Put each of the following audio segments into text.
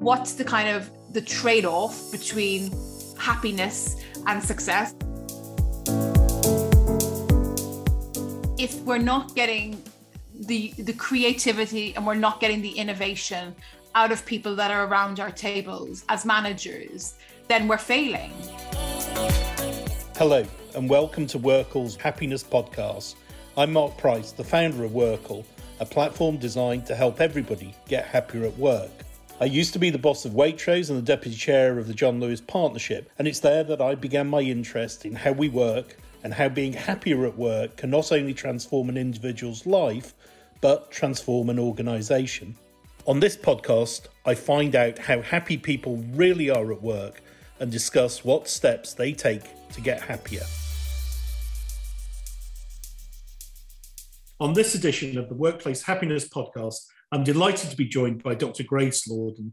what's the kind of the trade-off between happiness and success? If we're not getting the the creativity and we're not getting the innovation out of people that are around our tables as managers then we're failing. Hello and welcome to WorkL's happiness podcast. I'm mark price the founder of Workle a platform designed to help everybody get happier at work I used to be the boss of Waitrose and the deputy chair of the John Lewis Partnership, and it's there that I began my interest in how we work and how being happier at work can not only transform an individual's life, but transform an organisation. On this podcast, I find out how happy people really are at work and discuss what steps they take to get happier. On this edition of the Workplace Happiness Podcast, I'm delighted to be joined by Dr. Grace Lordan.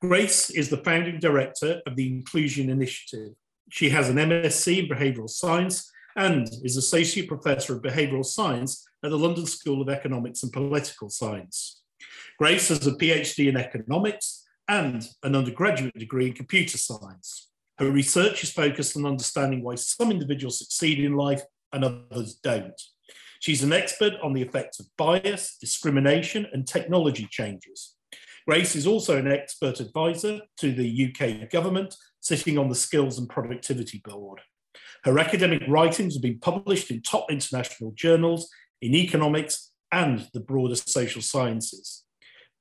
Grace is the founding director of the Inclusion Initiative. She has an MSc in Behavioural Science and is Associate Professor of Behavioural Science at the London School of Economics and Political Science. Grace has a PhD in economics and an undergraduate degree in computer science. Her research is focused on understanding why some individuals succeed in life and others don't. She's an expert on the effects of bias, discrimination, and technology changes. Grace is also an expert advisor to the UK government, sitting on the Skills and Productivity Board. Her academic writings have been published in top international journals in economics and the broader social sciences.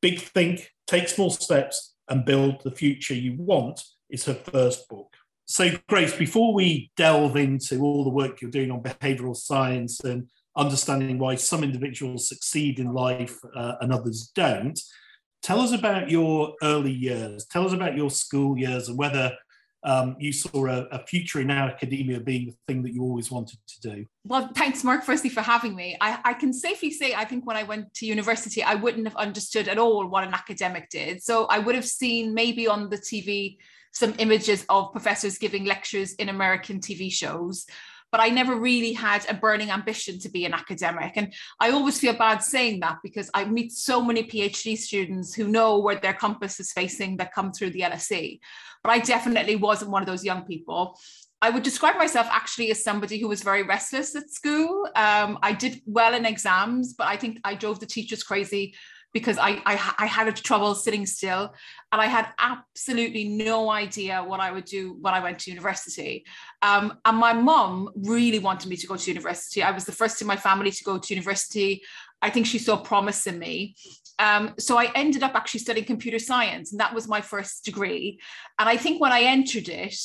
Big Think, Take Small Steps, and Build the Future You Want is her first book. So, Grace, before we delve into all the work you're doing on behavioral science and understanding why some individuals succeed in life uh, and others don't. Tell us about your early years. Tell us about your school years and whether um, you saw a, a, future in academia being the thing that you always wanted to do. Well, thanks, Mark, firstly, for having me. I, I, can safely say, I think when I went to university, I wouldn't have understood at all what an academic did. So I would have seen maybe on the TV some images of professors giving lectures in American TV shows but I never really had a burning ambition to be an academic. And I always feel bad saying that because I meet so many PhD students who know where their compass is facing that come through the LSE. But I definitely wasn't one of those young people. I would describe myself actually as somebody who was very restless at school. Um, I did well in exams, but I think I drove the teachers crazy because I, I, I had trouble sitting still and I had absolutely no idea what I would do when I went to university. Um, and my mom really wanted me to go to university. I was the first in my family to go to university. I think she saw promise in me. Um, so I ended up actually studying computer science, and that was my first degree. And I think when I entered it,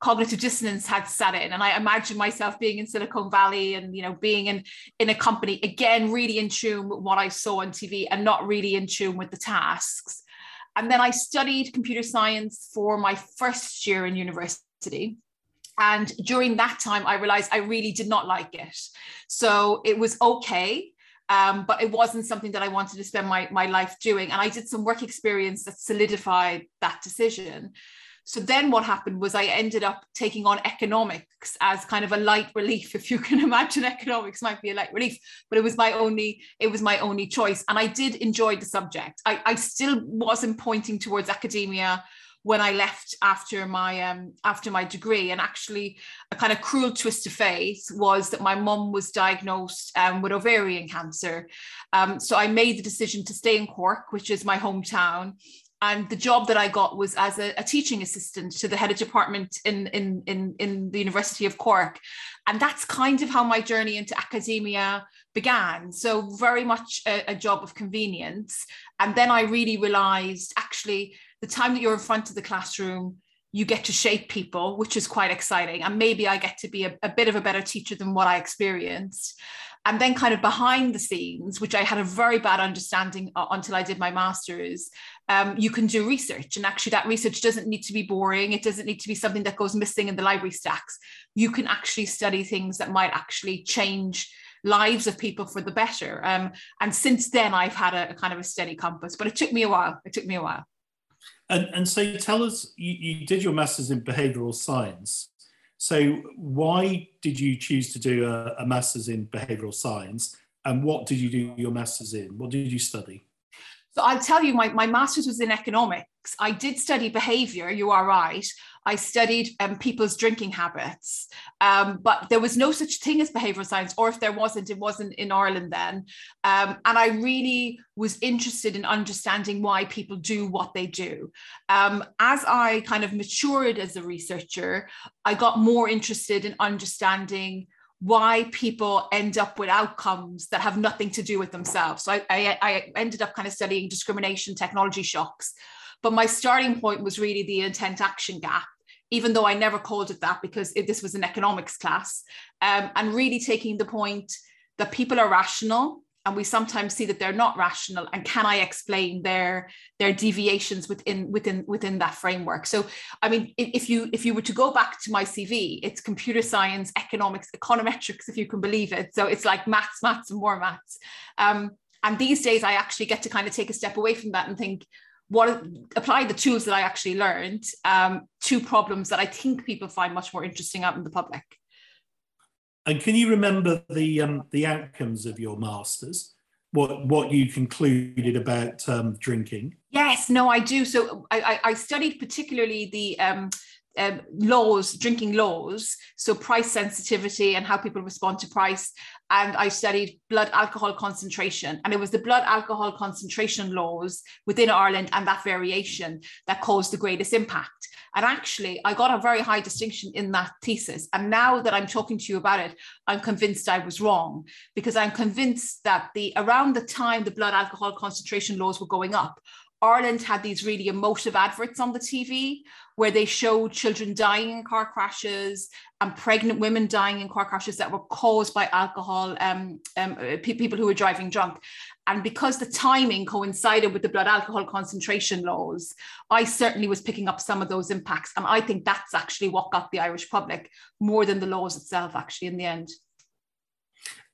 cognitive dissonance had set in and i imagine myself being in silicon valley and you know being in in a company again really in tune with what i saw on tv and not really in tune with the tasks and then i studied computer science for my first year in university and during that time i realized i really did not like it so it was okay um, but it wasn't something that I wanted to spend my, my life doing. And I did some work experience that solidified that decision. So then what happened was I ended up taking on economics as kind of a light relief, if you can imagine economics might be a light relief, but it was my only, it was my only choice. And I did enjoy the subject. I, I still wasn't pointing towards academia when I left after my um, after my degree. And actually, a kind of cruel twist of fate was that my mum was diagnosed um, with ovarian cancer. Um, so I made the decision to stay in Cork, which is my hometown, and the job that I got was as a, a, teaching assistant to the head of department in, in, in, in the University of Cork. And that's kind of how my journey into academia began. So, very much a, a job of convenience. And then I really realized actually, the time that you're in front of the classroom, you get to shape people, which is quite exciting. And maybe I get to be a, a bit of a better teacher than what I experienced. And then, kind of behind the scenes, which I had a very bad understanding until I did my master's, um, you can do research. And actually, that research doesn't need to be boring. It doesn't need to be something that goes missing in the library stacks. You can actually study things that might actually change lives of people for the better. Um, and since then, I've had a, a, kind of a steady compass, but it took me a while. It took me a while. And, and so tell us, you, you did your master's in behavioral science. So, why did you choose to do a, a master's in behavioural science? And what did you do your master's in? What did you study? So I'll tell you, my, my master's was in economics. I did study behavior, you are right. I studied um, people's drinking habits, um, but there was no such thing as behavioral science, or if there wasn't, it wasn't in Ireland then. Um, and I really was interested in understanding why people do what they do. Um, as I kind of matured as a researcher, I got more interested in understanding why people end up with outcomes that have nothing to do with themselves. So I, I, I, ended up kind of studying discrimination technology shocks. But my starting point was really the intent action gap, even though I never called it that because it, this was an economics class, um, and really taking the point that people are rational and we sometimes see that they're not rational and can i explain their their deviations within within within that framework? So i mean if you if you were to go back to my cv it's computer science economics econometrics if you can believe it. So it's like maths maths and more maths. Um, and these days i actually get to kind of take a step away from that and think what apply the tools that i actually learned um, to problems that i think people find much more interesting out in the public and can you remember the um, the outcomes of your masters? What what you concluded about um, drinking? Yes, no, I do. So I, I studied particularly the um, um, laws, drinking laws, so price sensitivity and how people respond to price. And I studied blood alcohol concentration. And it was the blood alcohol concentration laws within Ireland and that variation that caused the greatest impact. And actually, I got a very high distinction in that thesis. And now that I'm talking to you about it, I'm convinced I was wrong because I'm convinced that the around the time the blood alcohol concentration laws were going up, Ireland had these really emotive adverts on the TV where they showed children dying in car crashes and pregnant women dying in car crashes that were caused by alcohol, um, um, uh, people who were driving drunk. And because the timing coincided with the blood alcohol concentration laws, I certainly was picking up some of those impacts. And I think that's actually what got the Irish public more than the laws itself, actually, in the end.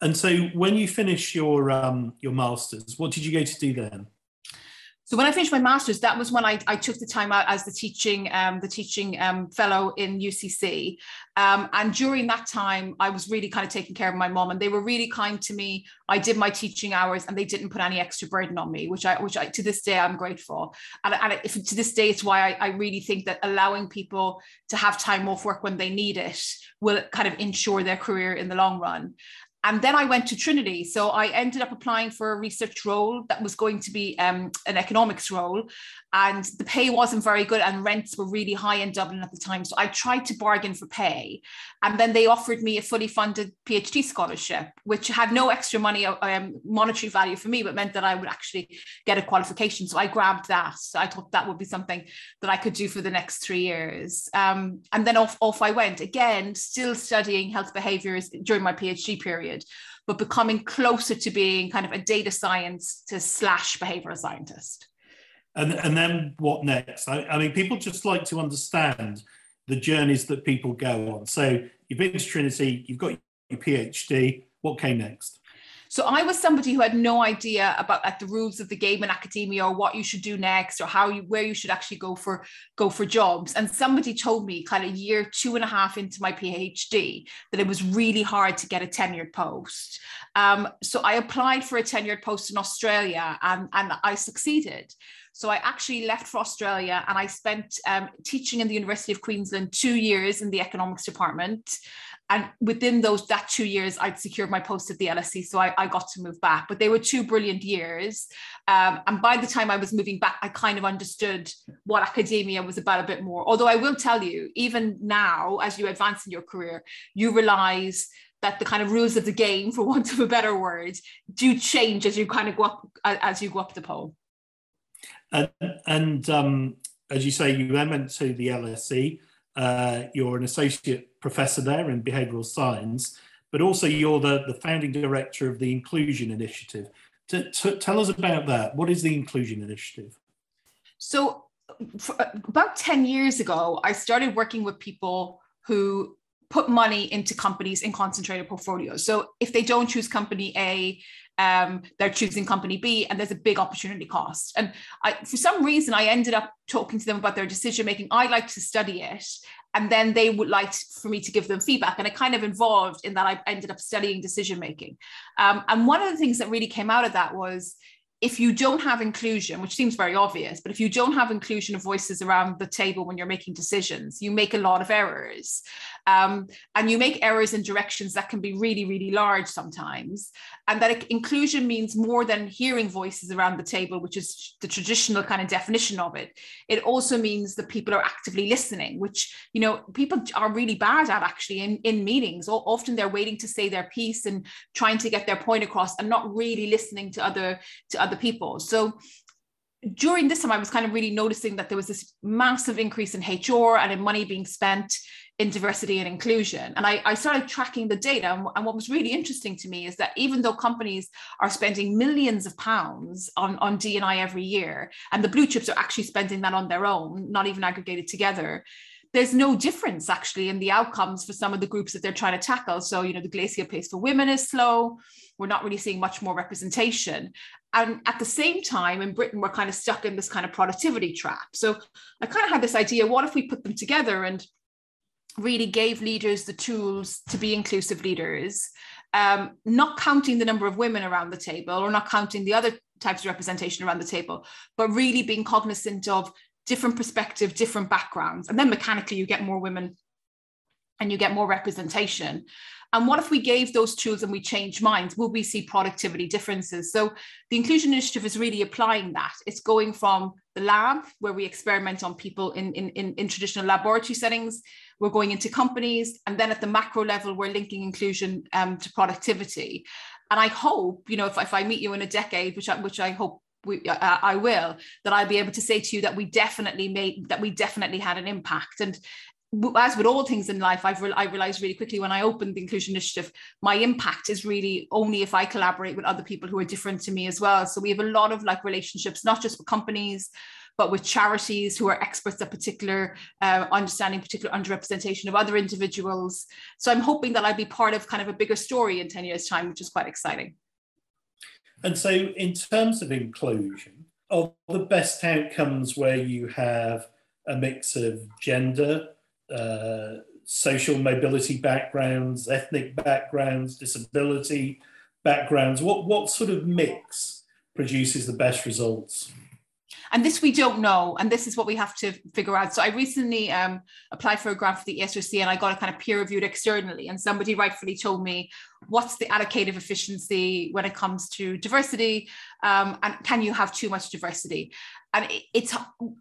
And so, when you finish your um, your masters, what did you go to do then? So when I finished my master's, that was when I, I took the time out as the teaching um, the teaching um, fellow in UCC. Um, and during that time, I was really kind of taking care of my mom, and they were really kind to me. I did my teaching hours, and they didn't put any extra burden on me, which I which I to this day I'm grateful. And, and if, to this day, it's why I, I really think that allowing people to have time off work when they need it will kind of ensure their career in the long run. And then I went to Trinity. So I ended up applying for a research role that was going to be um, an economics role. And the pay wasn't very good, and rents were really high in Dublin at the time. So I tried to bargain for pay. And then they offered me a fully funded PhD scholarship, which had no extra money, um, monetary value for me, but meant that I would actually get a qualification. So I grabbed that. So I thought that would be something that I could do for the next three years. Um, and then off, off I went, again, still studying health behaviors during my PhD period period, but becoming closer to being kind of a data science to slash behavioral scientist. And, and then what next? I, I mean, people just like to understand the journeys that people go on. So you've been to Trinity, you've got your PhD. What came next? So I was somebody who had no idea about like the rules of the game in academia or what you should do next or how you where you should actually go for go for jobs. And somebody told me kind of year two and a half into my PhD that it was really hard to get a tenured post. Um, so I applied for a tenured post in Australia and, and I succeeded. So I actually left for Australia and I spent um, teaching in the University of Queensland two years in the economics department. And within those that two years i'd secured my post at the lse so i, I got to move back. But they were two brilliant years. Um, and by the time i was moving back i kind of understood what academia was about a bit more. Although i will tell you even now as you advance in your career you realize that the kind of rules of the game for want of a better word do change as you kind of go up as you go up the pole and, and um, as you say you then went to the lse uh, you're an associate professor there in behavioral science, but also you're the, the founding director of the Inclusion Initiative. To, to, tell us about that. What is the Inclusion Initiative? So, about 10 years ago, I started working with people who put money into companies in concentrated portfolios. So, if they don't choose company A, um, they're choosing company B, and there's a big opportunity cost. And I, for some reason, I ended up talking to them about their decision making. I like to study it, and then they would like for me to give them feedback. And it kind of involved in that I ended up studying decision making. Um, and one of the things that really came out of that was if you don't have inclusion, which seems very obvious, but if you don't have inclusion of voices around the table when you're making decisions, you make a lot of errors. Um, and you make errors in directions that can be really, really large sometimes. And that inclusion means more than hearing voices around the table, which is the traditional kind of definition of it. It also means that people are actively listening, which, you know, people are really bad at actually in, in meetings. Often they're waiting to say their piece and trying to get their point across and not really listening to other to other people. So during this time, I was kind of really noticing that there was this massive increase in HR and in money being spent in diversity and inclusion. And I, I started tracking the data. And, what was really interesting to me is that even though companies are spending millions of pounds on, on D&I every year, and the blue chips are actually spending that on their own, not even aggregated together, there's no difference actually in the outcomes for some of the groups that they're trying to tackle. So, you know, the glacial pace for women is slow. We're not really seeing much more representation. And at the same time, in Britain, we're kind of stuck in this kind of productivity trap. So I kind of had this idea what if we put them together and really gave leaders the tools to be inclusive leaders, um, not counting the number of women around the table or not counting the other types of representation around the table, but really being cognizant of different perspective, different backgrounds. And then mechanically, you get more women and you get more representation. And what if we gave those tools and we change minds? Will we see productivity differences? So the Inclusion Initiative is really applying that. It's going from the lab, where we experiment on people in, in, in, in traditional laboratory settings, we're going into companies, and then at the macro level, we're linking inclusion um, to productivity. And I hope, you know, if, if I meet you in a decade, which I, which I hope we, uh, I will, that I'll be able to say to you that we definitely made, that we definitely had an impact. And as with all things in life, I've re- I realized really quickly when I opened the Inclusion Initiative, my impact is really only if I collaborate with other people who are different to me as well. So we have a lot of like relationships, not just with companies, but with charities who are experts at particular uh, understanding particular underrepresentation of other individuals. So I'm hoping that I'll be part of kind of a bigger story in 10 years' time, which is quite exciting. And so, in terms of inclusion, are the best outcomes where you have a mix of gender, uh, social mobility backgrounds, ethnic backgrounds, disability backgrounds? What, what sort of mix produces the best results? And this we don't know and this is what we have to figure out. So i recently um, applied for a grant for the esrc and i got it kind of peer reviewed externally and somebody rightfully told me what's the allocative efficiency when it comes to diversity? Um, and can you have too much diversity? And it, it's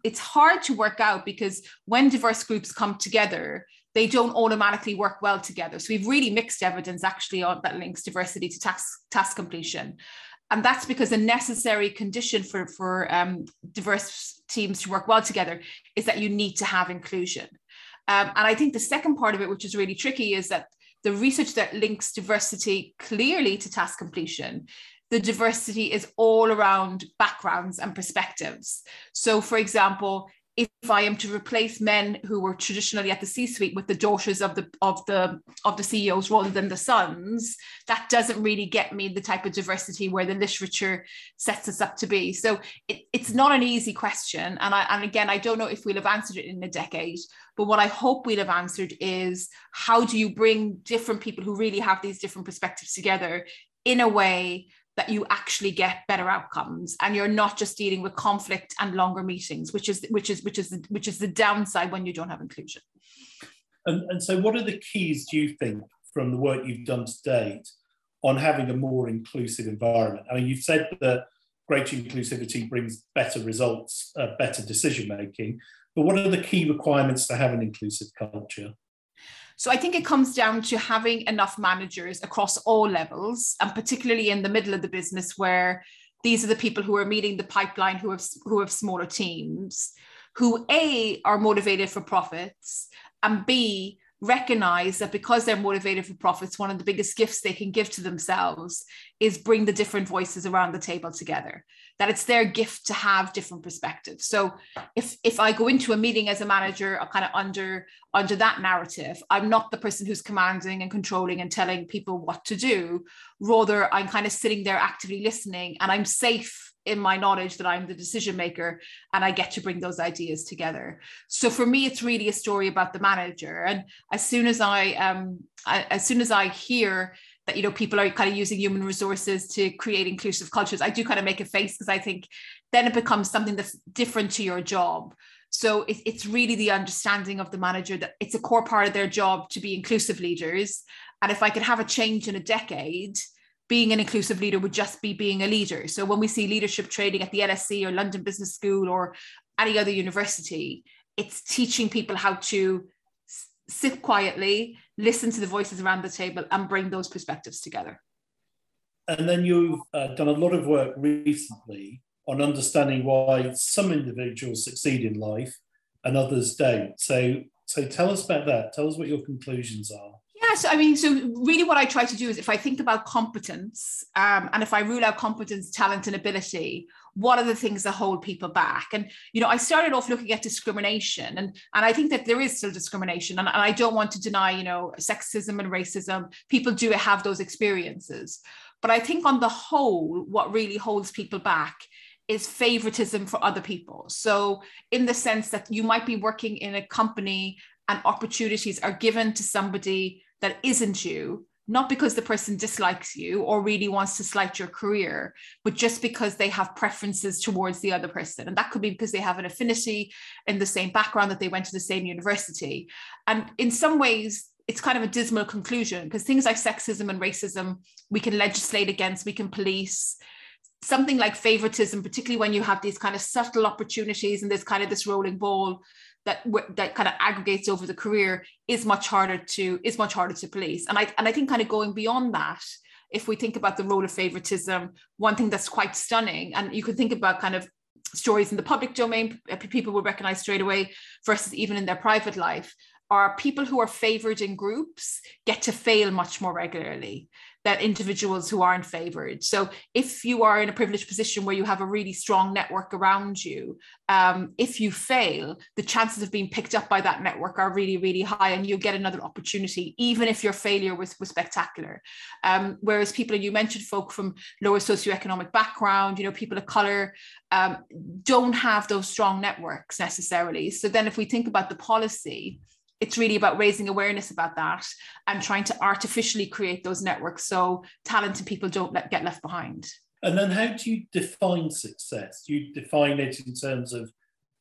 it's hard to work out because when diverse groups come together they don't automatically work well together. So we've really mixed evidence actually on that links diversity to task task completion and that's because a necessary condition for for um, diverse teams to work well together is that you need to have inclusion. Um, and i think the second part of it which is really tricky is that the research that links diversity clearly to task completion the diversity is all around backgrounds and perspectives. So for example if I am to replace men who were traditionally at the C-suite with the daughters of the of the of the CEOs rather than the sons, that doesn't really get me the type of diversity where the literature sets us up to be. So it, it's not an easy question, and I and again I don't know if we'll have answered it in a decade. But what I hope we'll have answered is how do you bring different people who really have these different perspectives together in a way that you actually get better outcomes and you're not just dealing with conflict and longer meetings which is which is which is which is the downside when you don't have inclusion. And, and so what are the keys do you think from the work you've done to date on having a more inclusive environment? I mean you've said that greater inclusivity brings better results uh, better decision making but what are the key requirements to have an inclusive culture so I think it comes down to having enough managers across all levels, and particularly in the middle of the business where these are the people who are meeting the pipeline who have who have smaller teams, who A are motivated for profits, and B recognize that because they're motivated for profits, one of the biggest gifts they can give to themselves is bring the different voices around the table together. That it's their gift to have different perspectives. So if if I go into a meeting as a manager, I'm kind of under under that narrative, I'm not the person who's commanding and controlling and telling people what to do. Rather, I'm kind of sitting there actively listening and I'm safe in my knowledge that I'm the decision maker and I get to bring those ideas together. So for me, it's really a story about the manager. And as soon as I um I, as soon as I hear that you know people are kind of using human resources to create inclusive cultures. I do kind of make a face because i think then it becomes something that's different to your job. So it, it's really the understanding of the manager that it's a core part of their job to be inclusive leaders. And if i could have a change in a decade being an inclusive leader would just be being a leader. So when we see leadership training at the lse or london business school or any other university it's teaching people how to sit quietly, listen to the voices around the table, and bring those perspectives together. And then you've uh, done a lot of work recently on understanding why some individuals succeed in life and others don't. So, so tell us about that. Tell us what your conclusions are. Yes, I mean, so really what I try to do is if I think about competence um, and if I rule out competence, talent, and ability, what are the things that hold people back? And you know i started off looking at discrimination and and i think that there is still discrimination and, and i don't want to deny you know sexism and racism. People do have those experiences. But i think on the whole what really holds people back is favoritism for other people. So in the sense that you might be working in a company and opportunities are given to somebody that isn't you not because the person dislikes you or really wants to slight your career, but just because they have preferences towards the other person. And that could be because they have an affinity in the same background that they went to the same university. And in some ways, it's kind of a dismal conclusion because things like sexism and racism, we can legislate against, we can police. Something like favoritism, particularly when you have these kind of subtle opportunities and there's kind of this rolling ball, that that kind of aggregates over the career is much harder to is much harder to police and i and i think kind of going beyond that if we think about the role of favoritism one thing that's quite stunning and you can think about kind of stories in the public domain people will recognize straight away versus even in their private life are people who are favored in groups get to fail much more regularly that individuals who aren't favored. So if you are in a privileged position where you have a really strong network around you, um, if you fail, the chances of being picked up by that network are really, really high, and you'll get another opportunity, even if your failure was, was spectacular. Um, whereas people, you mentioned folk from lower socioeconomic background, you know, people of color, um, don't have those strong networks necessarily. So then if we think about the policy, it's really about raising awareness about that and trying to artificially create those networks so talented people don't let, get left behind. And then, how do you define success? Do you define it in terms of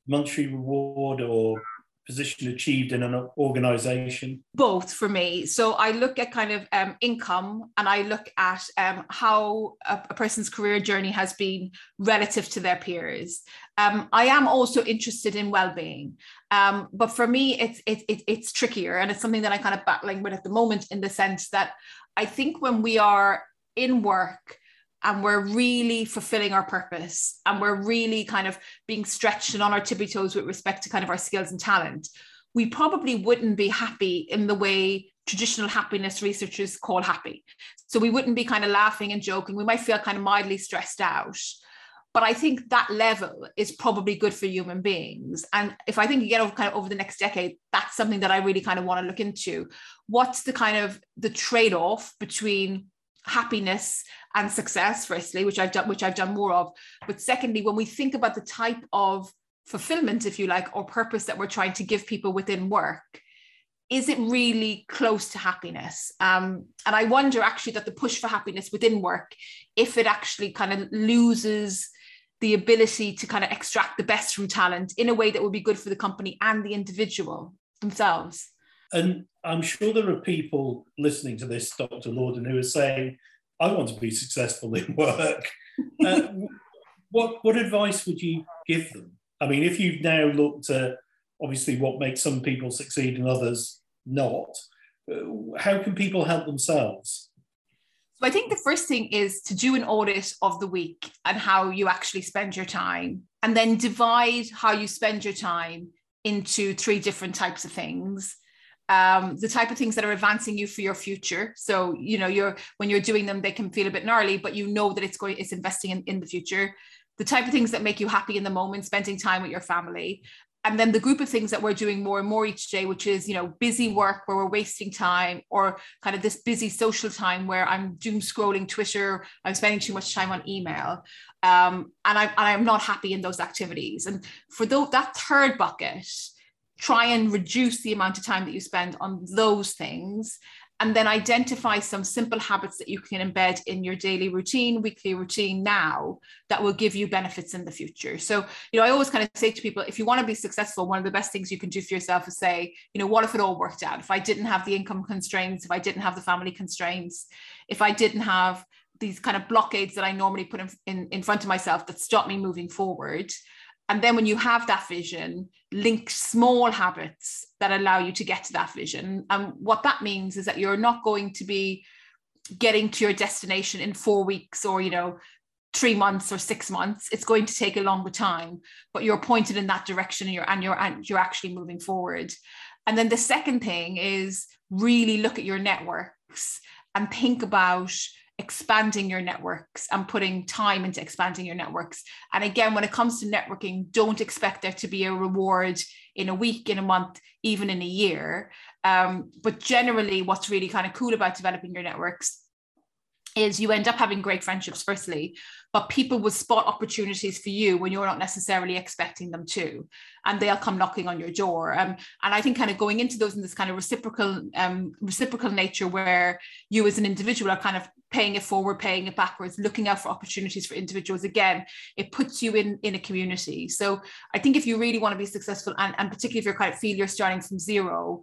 monetary reward or position achieved in an organization? Both for me. So I look at kind of um, income and I look at um, how a, a, person's career journey has been relative to their peers. Um, I am also interested in well-being, um, but for me, it's it, it, it's trickier, and it's something that I'm kind of battling with at the moment in the sense that I think when we are in work and we're really fulfilling our purpose and we're really kind of being stretched and on our tippy toes with respect to kind of our skills and talent, we probably wouldn't be happy in the way traditional happiness researchers call happy. So we wouldn't be kind of laughing and joking. We might feel kind of mildly stressed out. But I think that level is probably good for human beings. And if I think you get over kind of over the next decade, that's something that I really kind of want to look into. What's the kind of the trade-off between happiness and success firstly which i've done which i've done more of. But secondly when we think about the type of fulfillment if you like or purpose that we're trying to give people within work is it really close to happiness? Um, and i wonder actually that the push for happiness within work if it actually kind of loses the ability to kind of extract the best from talent in a way that would be good for the company and the individual themselves and I'm sure there are people listening to this, Dr. Lordan, who are saying, I want to be successful in work. Uh, what, what advice would you give them? I mean, if you've now looked at obviously what makes some people succeed and others not, uh, how can people help themselves? So I think the first thing is to do an audit of the week and how you actually spend your time, and then divide how you spend your time into three different types of things um, the type of things that are advancing you for your future. So, you know, you're when you're doing them, they can feel a bit gnarly, but you know that it's going, it's investing in, in the future. The type of things that make you happy in the moment, spending time with your family. And then the group of things that we're doing more and more each day, which is, you know, busy work where we're wasting time, or kind of this busy social time where I'm doom scrolling Twitter, I'm spending too much time on email. Um, and, I, and I'm not happy in those activities. And for the, that third bucket, try and reduce the amount of time that you spend on those things and then identify some simple habits that you can embed in your daily routine, weekly routine now that will give you benefits in the future. So, you know, I always kind of say to people, if you want to be successful, one of the best things you can do for yourself is say, you know, what if it all worked out? If I didn't have the income constraints, if I didn't have the family constraints, if I didn't have these kind of blockades that I normally put in, in, in front of myself that stop me moving forward, and then when you have that vision, link small habits that allow you to get to that vision. And what that means is that you're not going to be getting to your destination in four weeks or, you know, three months or six months. It's going to take a longer time, but you're pointed in that direction and you're and you're and you're actually moving forward. And then the second thing is really look at your networks and think about expanding your networks and putting time into expanding your networks. And again, when it comes to networking, don't expect there to be a reward in a week, in a month, even in a year. Um, but generally, what's really kind of cool about developing your networks is you end up having great friendships firstly but people will spot opportunities for you when you're not necessarily expecting them to and they'll come knocking on your door. Um, and i think kind of going into those in this kind of reciprocal um, reciprocal nature where you as an individual are kind of paying it forward paying it backwards looking out for opportunities for individuals again it puts you in in a community. So i think if you really want to be successful and, and particularly if you're kind of feel you're starting from zero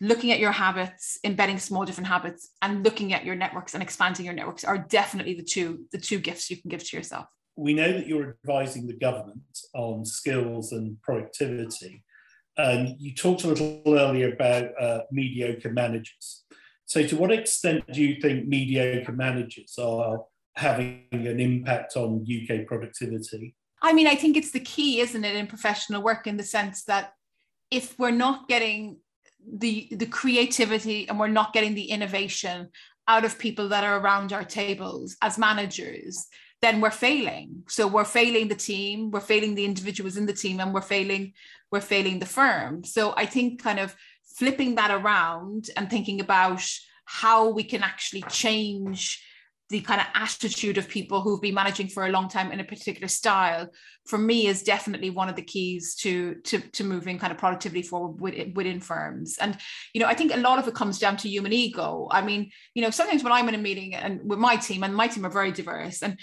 looking at your habits embedding small different habits and looking at your networks and expanding your networks are definitely the two the two gifts you can give to yourself. We know that you're advising the government on skills and productivity. And you talked a little earlier about uh, mediocre managers. So to what extent do you think mediocre managers are having an impact on uk productivity? I mean i think it's the key isn't it in professional work in the sense that if we're not getting the the creativity and we're not getting the innovation out of people that are around our tables as managers then we're failing. So we're failing the team we're failing the individuals in the team and we're failing we're failing the firm. So i think kind of flipping that around and thinking about how we can actually change the kind of attitude of people who've been managing for a long time in a particular style for me is definitely one of the keys to to, to moving kind of productivity forward within, within firms. And you know i think a lot of it comes down to human ego. I mean you know sometimes when i'm in a meeting and with my team and my team are very diverse and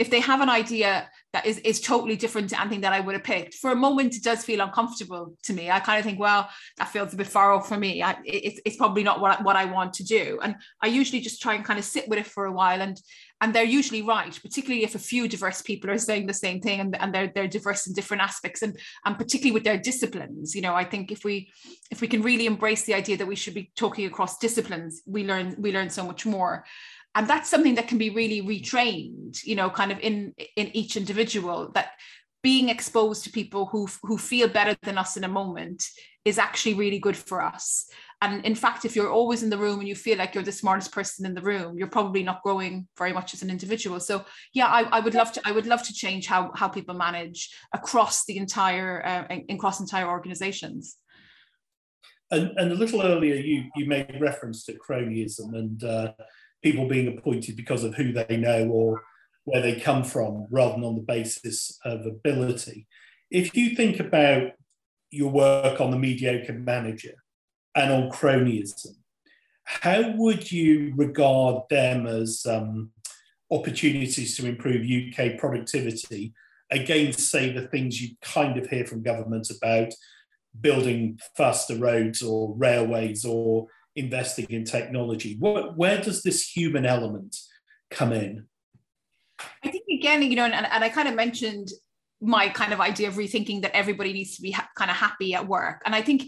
if they have an idea that is, is totally different to anything that I would have picked, for a moment it does feel uncomfortable to me. I kind of think, well, that feels a bit far off for me. I, it's, it's probably not what I, what I want to do. And I usually just try and kind of sit with it for a while and and they're usually right, particularly if a few diverse people are saying the same thing and, and they're they're diverse in different aspects and and particularly with their disciplines. You know, I think if we if we can really embrace the idea that we should be talking across disciplines, we learn we learn so much more and that's something that can be really retrained you know kind of in in each individual that being exposed to people who who feel better than us in a moment is actually really good for us. And in fact if you're always in the room and you feel like you're the smartest person in the room you're probably not growing very much as an individual. So yeah i, I would love to i would love to change how how people manage across the entire uh, across entire organizations. And, and a little earlier you you made reference to cronyism and uh, people being appointed because of who they know or where they come from rather than on the basis of ability. If you think about your work on the mediocre manager and on cronyism, how would you regard them as um, opportunities to improve UK productivity against, say, the things you kind of hear from government about building faster roads or railways or investing in technology. Where, where does this human element come in? I think again, you know, and, and I kind of mentioned my kind of idea of rethinking that everybody needs to be ha- kind of happy at work. And I think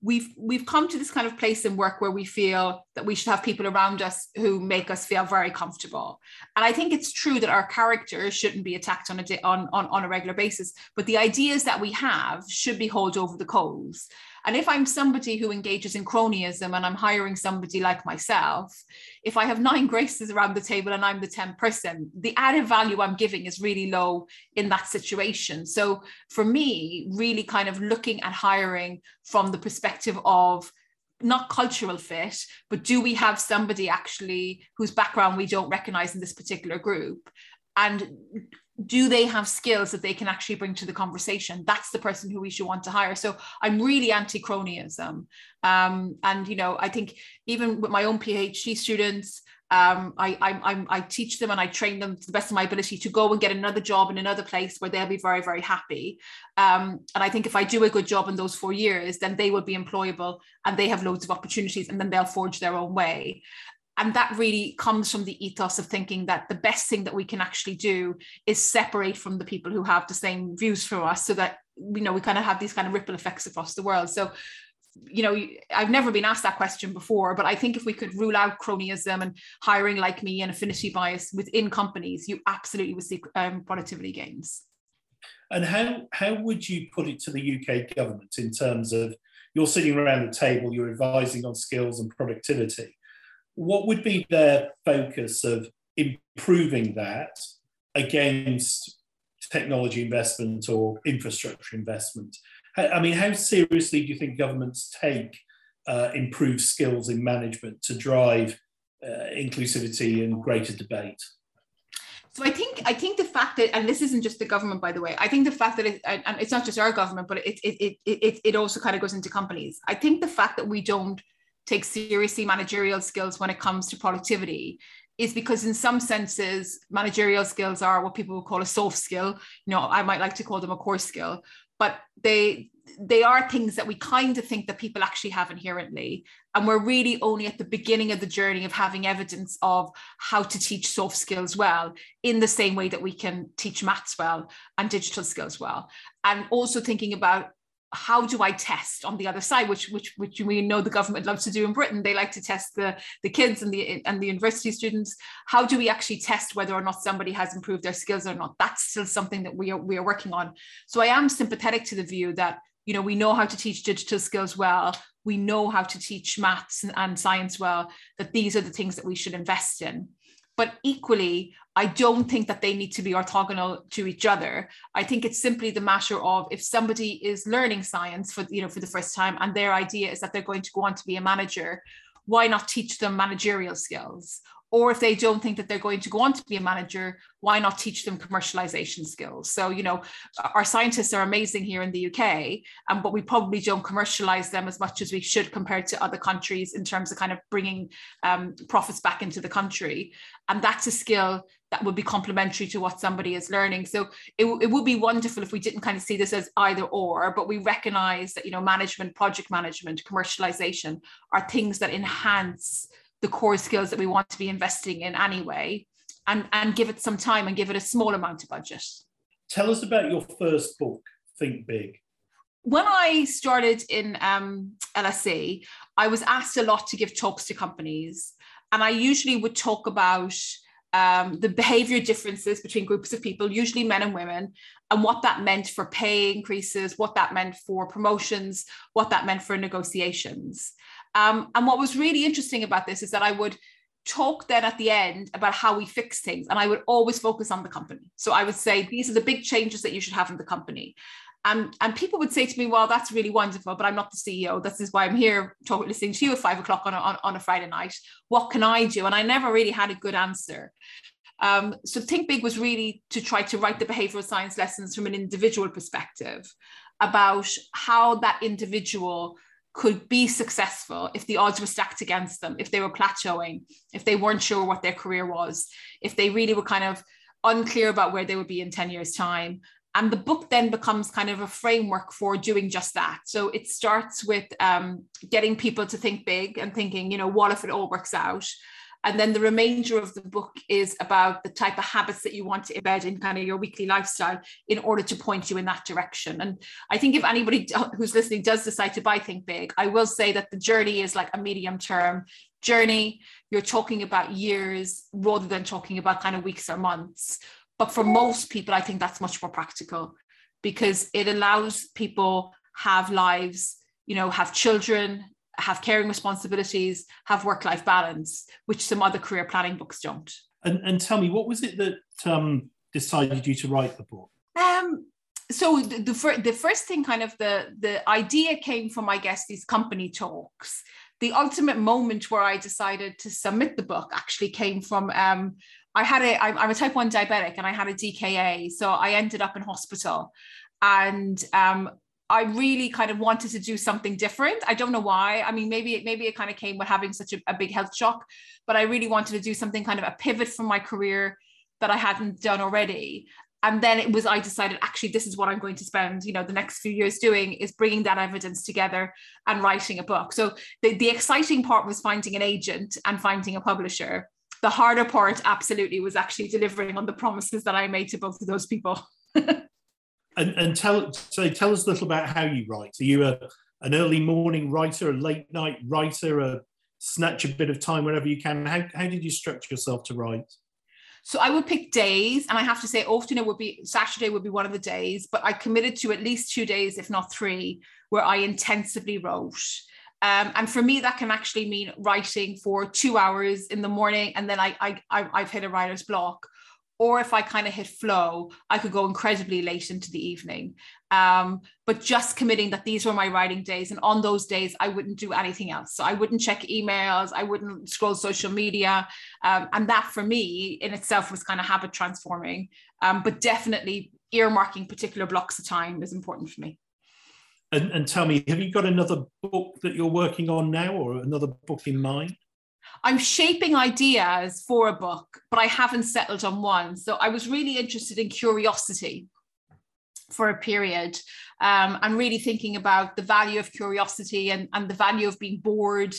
we've we've come to this kind of place in work where we feel that we should have people around us who make us feel very comfortable and i think it's true that our character shouldn't be attacked on a day, on, on on a regular basis but the ideas that we have should be hauled over the coals and if I'm somebody who engages in cronyism and I'm hiring somebody like myself, if I have nine graces around the table and I'm the 10th person, the added value I'm giving is really low in that situation. So for me, really kind of looking at hiring from the perspective of not cultural fit, but do we have somebody actually whose background we don't recognize in this particular group? And do they have skills that they can actually bring to the conversation that's the person who we should want to hire so i'm really anti-cronyism um, and you know i think even with my own phd students um, I, I, I teach them and I train them to the best of my ability to go and get another job in another place where they'll be very, very happy. Um, and I think if I do a good job in those four years, then they will be employable and they have loads of opportunities and then they'll forge their own way. And that really comes from the ethos of thinking that the best thing that we can actually do is separate from the people who have the same views for us so that you know we kind of have these kind of ripple effects across the world. So you know, I've never been asked that question before, but I think if we could rule out cronyism and hiring like me and affinity bias within companies, you absolutely would see um, productivity gains. And how how would you put it to the UK government in terms of you're sitting around the table, you're advising on skills and productivity? What would be their focus of improving that against technology investment or infrastructure investment? I mean, how seriously do you think governments take uh, improved skills in management to drive uh, inclusivity and greater debate? So I think I think the fact that, and this isn't just the government, by the way. I think the fact that it, and it's not just our government, but it it it it, it also kind of goes into companies. I think the fact that we don't take seriously managerial skills when it comes to productivity is because in some senses managerial skills are what people would call a soft skill. You know i might like to call them a core skill but they they are things that we kind of think that people actually have inherently. And we're really only at the beginning of the journey of having evidence of how to teach soft skills well in the same way that we can teach maths well and digital skills well. And also thinking about how do I test on the other side, which which which we know the government loves to do in Britain. They like to test the the kids and the and the university students. How do we actually test whether or not somebody has improved their skills or not? That's still something that we are we are working on. So I am sympathetic to the view that you know we know how to teach digital skills well. We know how to teach maths and, and science well. That these are the things that we should invest in. But equally, I don't think that they need to be orthogonal to each other. I think it's simply the matter of if somebody is learning science for you know for the first time and their idea is that they're going to go on to be a manager, why not teach them managerial skills or if they don't think that they're going to go on to be a manager why not teach them commercialization skills? So you know our scientists are amazing here in the uk um, but we probably don't commercialize them as much as we should compared to other countries in terms of kind of bringing um, profits back into the country. And that's a skill that would be complementary to what somebody is learning. So it, it would be wonderful if we didn't kind of see this as either or but we recognize that you know management project management commercialization are things that enhance the core skills that we want to be investing in anyway and and give it some time and give it a small amount of budget tell us about your first book think big when I started in um, LSE, I was asked a lot to give talks to companies, and I usually would talk about um, the behavior differences between groups of people, usually men and women, and what that meant for pay increases, what that meant for promotions, what that meant for negotiations. Um, and what was really interesting about this is that I would talk then at the end about how we fix things. And I would always focus on the company. So I would say, these are the big changes that you should have in the company. And, and people would say to me, well, that's really wonderful, but I'm not the CEO. This is why I'm here talking, listening to you at five o'clock on a, on, on a Friday night. What can I do? And I never really had a good answer. Um, so Think Big was really to try to write the behavioral science lessons from an individual perspective about how that individual could be successful if the odds were stacked against them, if they were plateauing, if they weren't sure what their career was, if they really were kind of unclear about where they would be in 10 years' time. And the book then becomes kind of a framework for doing just that. So it starts with um, getting people to think big and thinking, you know, what if it all works out? And then the remainder of the book is about the type of habits that you want to embed in kind of your weekly lifestyle in order to point you in that direction. And I think if anybody who's listening does decide to buy Think Big, I will say that the journey is like a medium term journey. You're talking about years rather than talking about kind of weeks or months. But for most people, I think that's much more practical because it allows people have lives, you know, have children, have caring responsibilities, have work life balance, which some other career planning books don't. And, and tell me, what was it that um, decided you to write the book? Um, so the, the, fir- the first thing kind of the the idea came from i guess these company talks the ultimate moment where i decided to submit the book actually came from um, I had a I'm a type one diabetic and I had a DKA, so I ended up in hospital, and um, I really kind of wanted to do something different. I don't know why. I mean, maybe maybe it kind of came with having such a, a big health shock, but I really wanted to do something kind of a pivot from my career that I hadn't done already. And then it was I decided actually this is what I'm going to spend you know the next few years doing is bringing that evidence together and writing a book. So the, the exciting part was finding an agent and finding a publisher. The harder part absolutely was actually delivering on the promises that I made to both of those people. And, and tell so tell us a little about how you write. Are you a, an early morning writer, a late night writer, a snatch a bit of time whenever you can? How, how did you structure yourself to write? So I would pick days, and I have to say, often it would be Saturday would be one of the days, but I committed to at least two days, if not three, where I intensively wrote. Um, and for me, that can actually mean writing for two hours in the morning, and then I, I, I I've hit a writer's block, or if I kind of hit flow, I could go incredibly late into the evening. Um, but just committing that these were my writing days. And on those days, I wouldn't do anything else. So I wouldn't check emails, I wouldn't scroll social media. Um, and that for me in itself was kind of habit transforming. Um, but definitely earmarking particular blocks of time is important for me. And, and tell me, have you got another book that you're working on now or another book in mind? I'm shaping ideas for a book, but I haven't settled on one. So I was really interested in curiosity for a period um, and really thinking about the value of curiosity and, and the value of being bored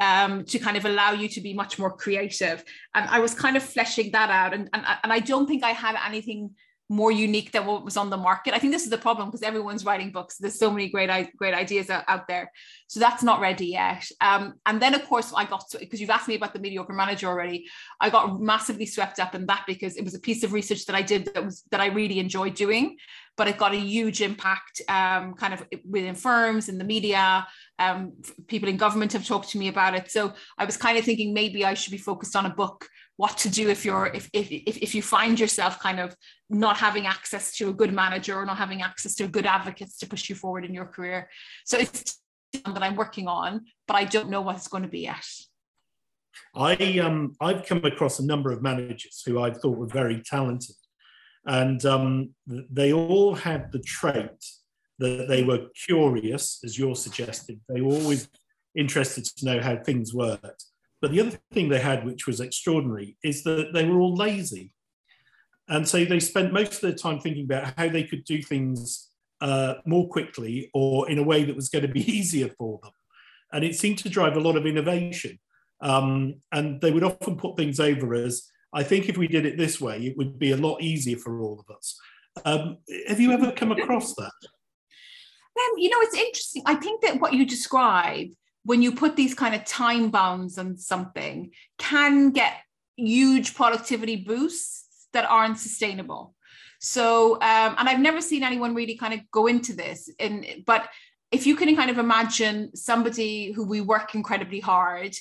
um, to kind of allow you to be much more creative. And I was kind of fleshing that out. And, and, and I don't think I had anything more unique than what was on the market. I think this is the problem because everyone's writing books. There's so many great great ideas out, out there. So that's not ready yet. Um, and then of course I got because you've asked me about the mediocre manager already. I got massively swept up in that because it was a piece of research that I did that was that I really enjoyed doing, but it got a huge impact um, kind of within firms in the media. Um, people in government have talked to me about it. So I was kind of thinking maybe I should be focused on a book what to do if you're if, if if if you find yourself kind of not having access to a good manager or not having access to good advocates to push you forward in your career. So it's something that i'm working on but i don't know what it's going to be yet. I um i've come across a number of managers who i thought were very talented. And um, they all had the trait that they were curious as you're suggesting. They were always interested to know how things worked but the other thing they had, which was extraordinary, is that they were all lazy. And so they spent most of their time thinking about how they could do things uh, more quickly or in a way that was going to be easier for them. And it seemed to drive a lot of innovation. Um, and they would often put things over as, I think if we did it this way, it would be a lot easier for all of us. Um, have you ever come across that? Um, you know, it's interesting. I think that what you describe when you put these kind of time bounds on something can get huge productivity boosts that aren't sustainable. So um, and i've never seen anyone really kind of go into this and but if you can kind of imagine somebody who we work incredibly hard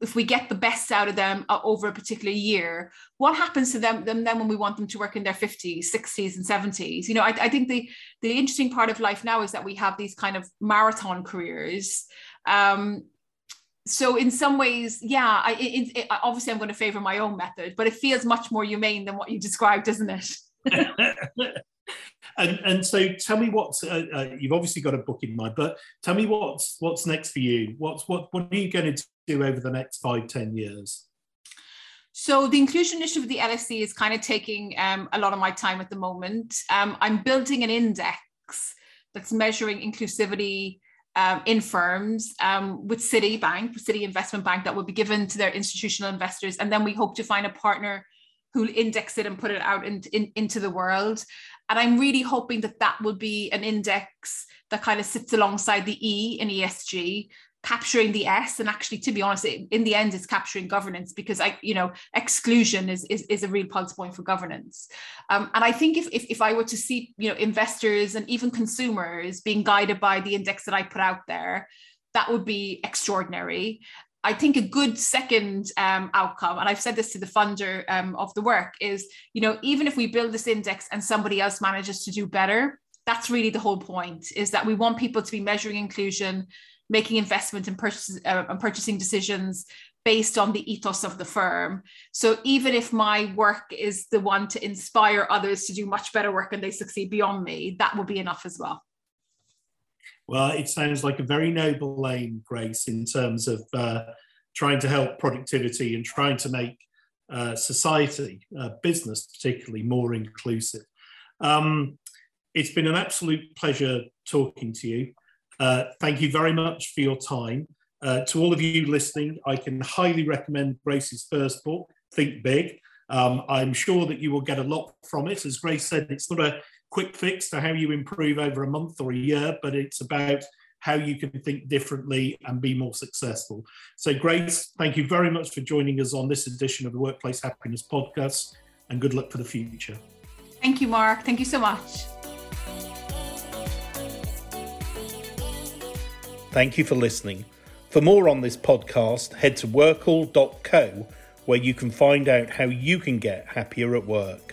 if we get the best out of them uh, over a particular year what happens to them, them then when we want them to work in their 50s 60s and 70s you know I, I think the the interesting part of life now is that we have these kind of marathon careers um, so in some ways, yeah, I, it, it, obviously I'm going to favor my own method, but it feels much more humane than what you described, doesn't it? and and so tell me what's uh, uh, you've obviously got a book in mind, but tell me what's what's next for you. What's what what are you going to do over the next five ten years? So the inclusion initiative of the LSE is kind of taking um, a lot of my time at the moment. Um, I'm building an index that's measuring inclusivity um, in firms um, with Citibank, Citi Investment Bank, that will be given to their institutional investors. And then we hope to find a partner who'll index it and put it out in, in, into the world. And I'm really hoping that that will be an index that kind of sits alongside the E in ESG capturing the S and actually to be honest in the end it's capturing governance because I you know exclusion is is, is a real pulse point for governance um, and I think if, if if I were to see you know investors and even consumers being guided by the index that I put out there that would be extraordinary I think a good second um, outcome, and I've said this to the funder um, of the work, is you know even if we build this index and somebody else manages to do better, that's really the whole point. Is that we want people to be measuring inclusion, making investment and, purchase, uh, and purchasing decisions based on the ethos of the firm. So even if my work is the one to inspire others to do much better work and they succeed beyond me, that will be enough as well. Well, it sounds like a very noble aim, Grace, in terms of uh, trying to help productivity and trying to make uh, society, uh, business particularly, more inclusive. Um, it's been an absolute pleasure talking to you. Uh, thank you very much for your time. Uh, to all of you listening, I can highly recommend Grace's first book, Think Big. Um, I'm sure that you will get a lot from it. As Grace said, it's not a quick fix to how you improve over a month or a year, but it's about how you can think differently and be more successful. So, Grace, thank you very much for joining us on this edition of the Workplace Happiness Podcast, and good luck for the future. Thank you, Mark. Thank you so much. Thank you for listening. For more on this podcast, head to workl.co where you can find out how you can get happier at work.